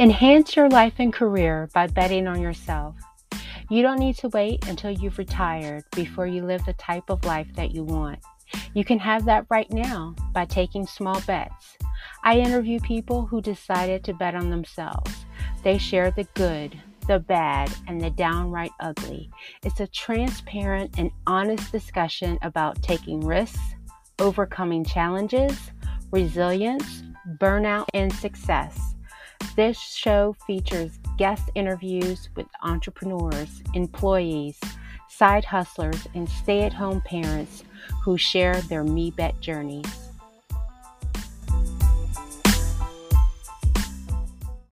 Enhance your life and career by betting on yourself. You don't need to wait until you've retired before you live the type of life that you want. You can have that right now by taking small bets. I interview people who decided to bet on themselves. They share the good, the bad, and the downright ugly. It's a transparent and honest discussion about taking risks, overcoming challenges, resilience, burnout, and success. This show features guest interviews with entrepreneurs, employees, side hustlers, and stay at home parents who share their Me Bet journeys.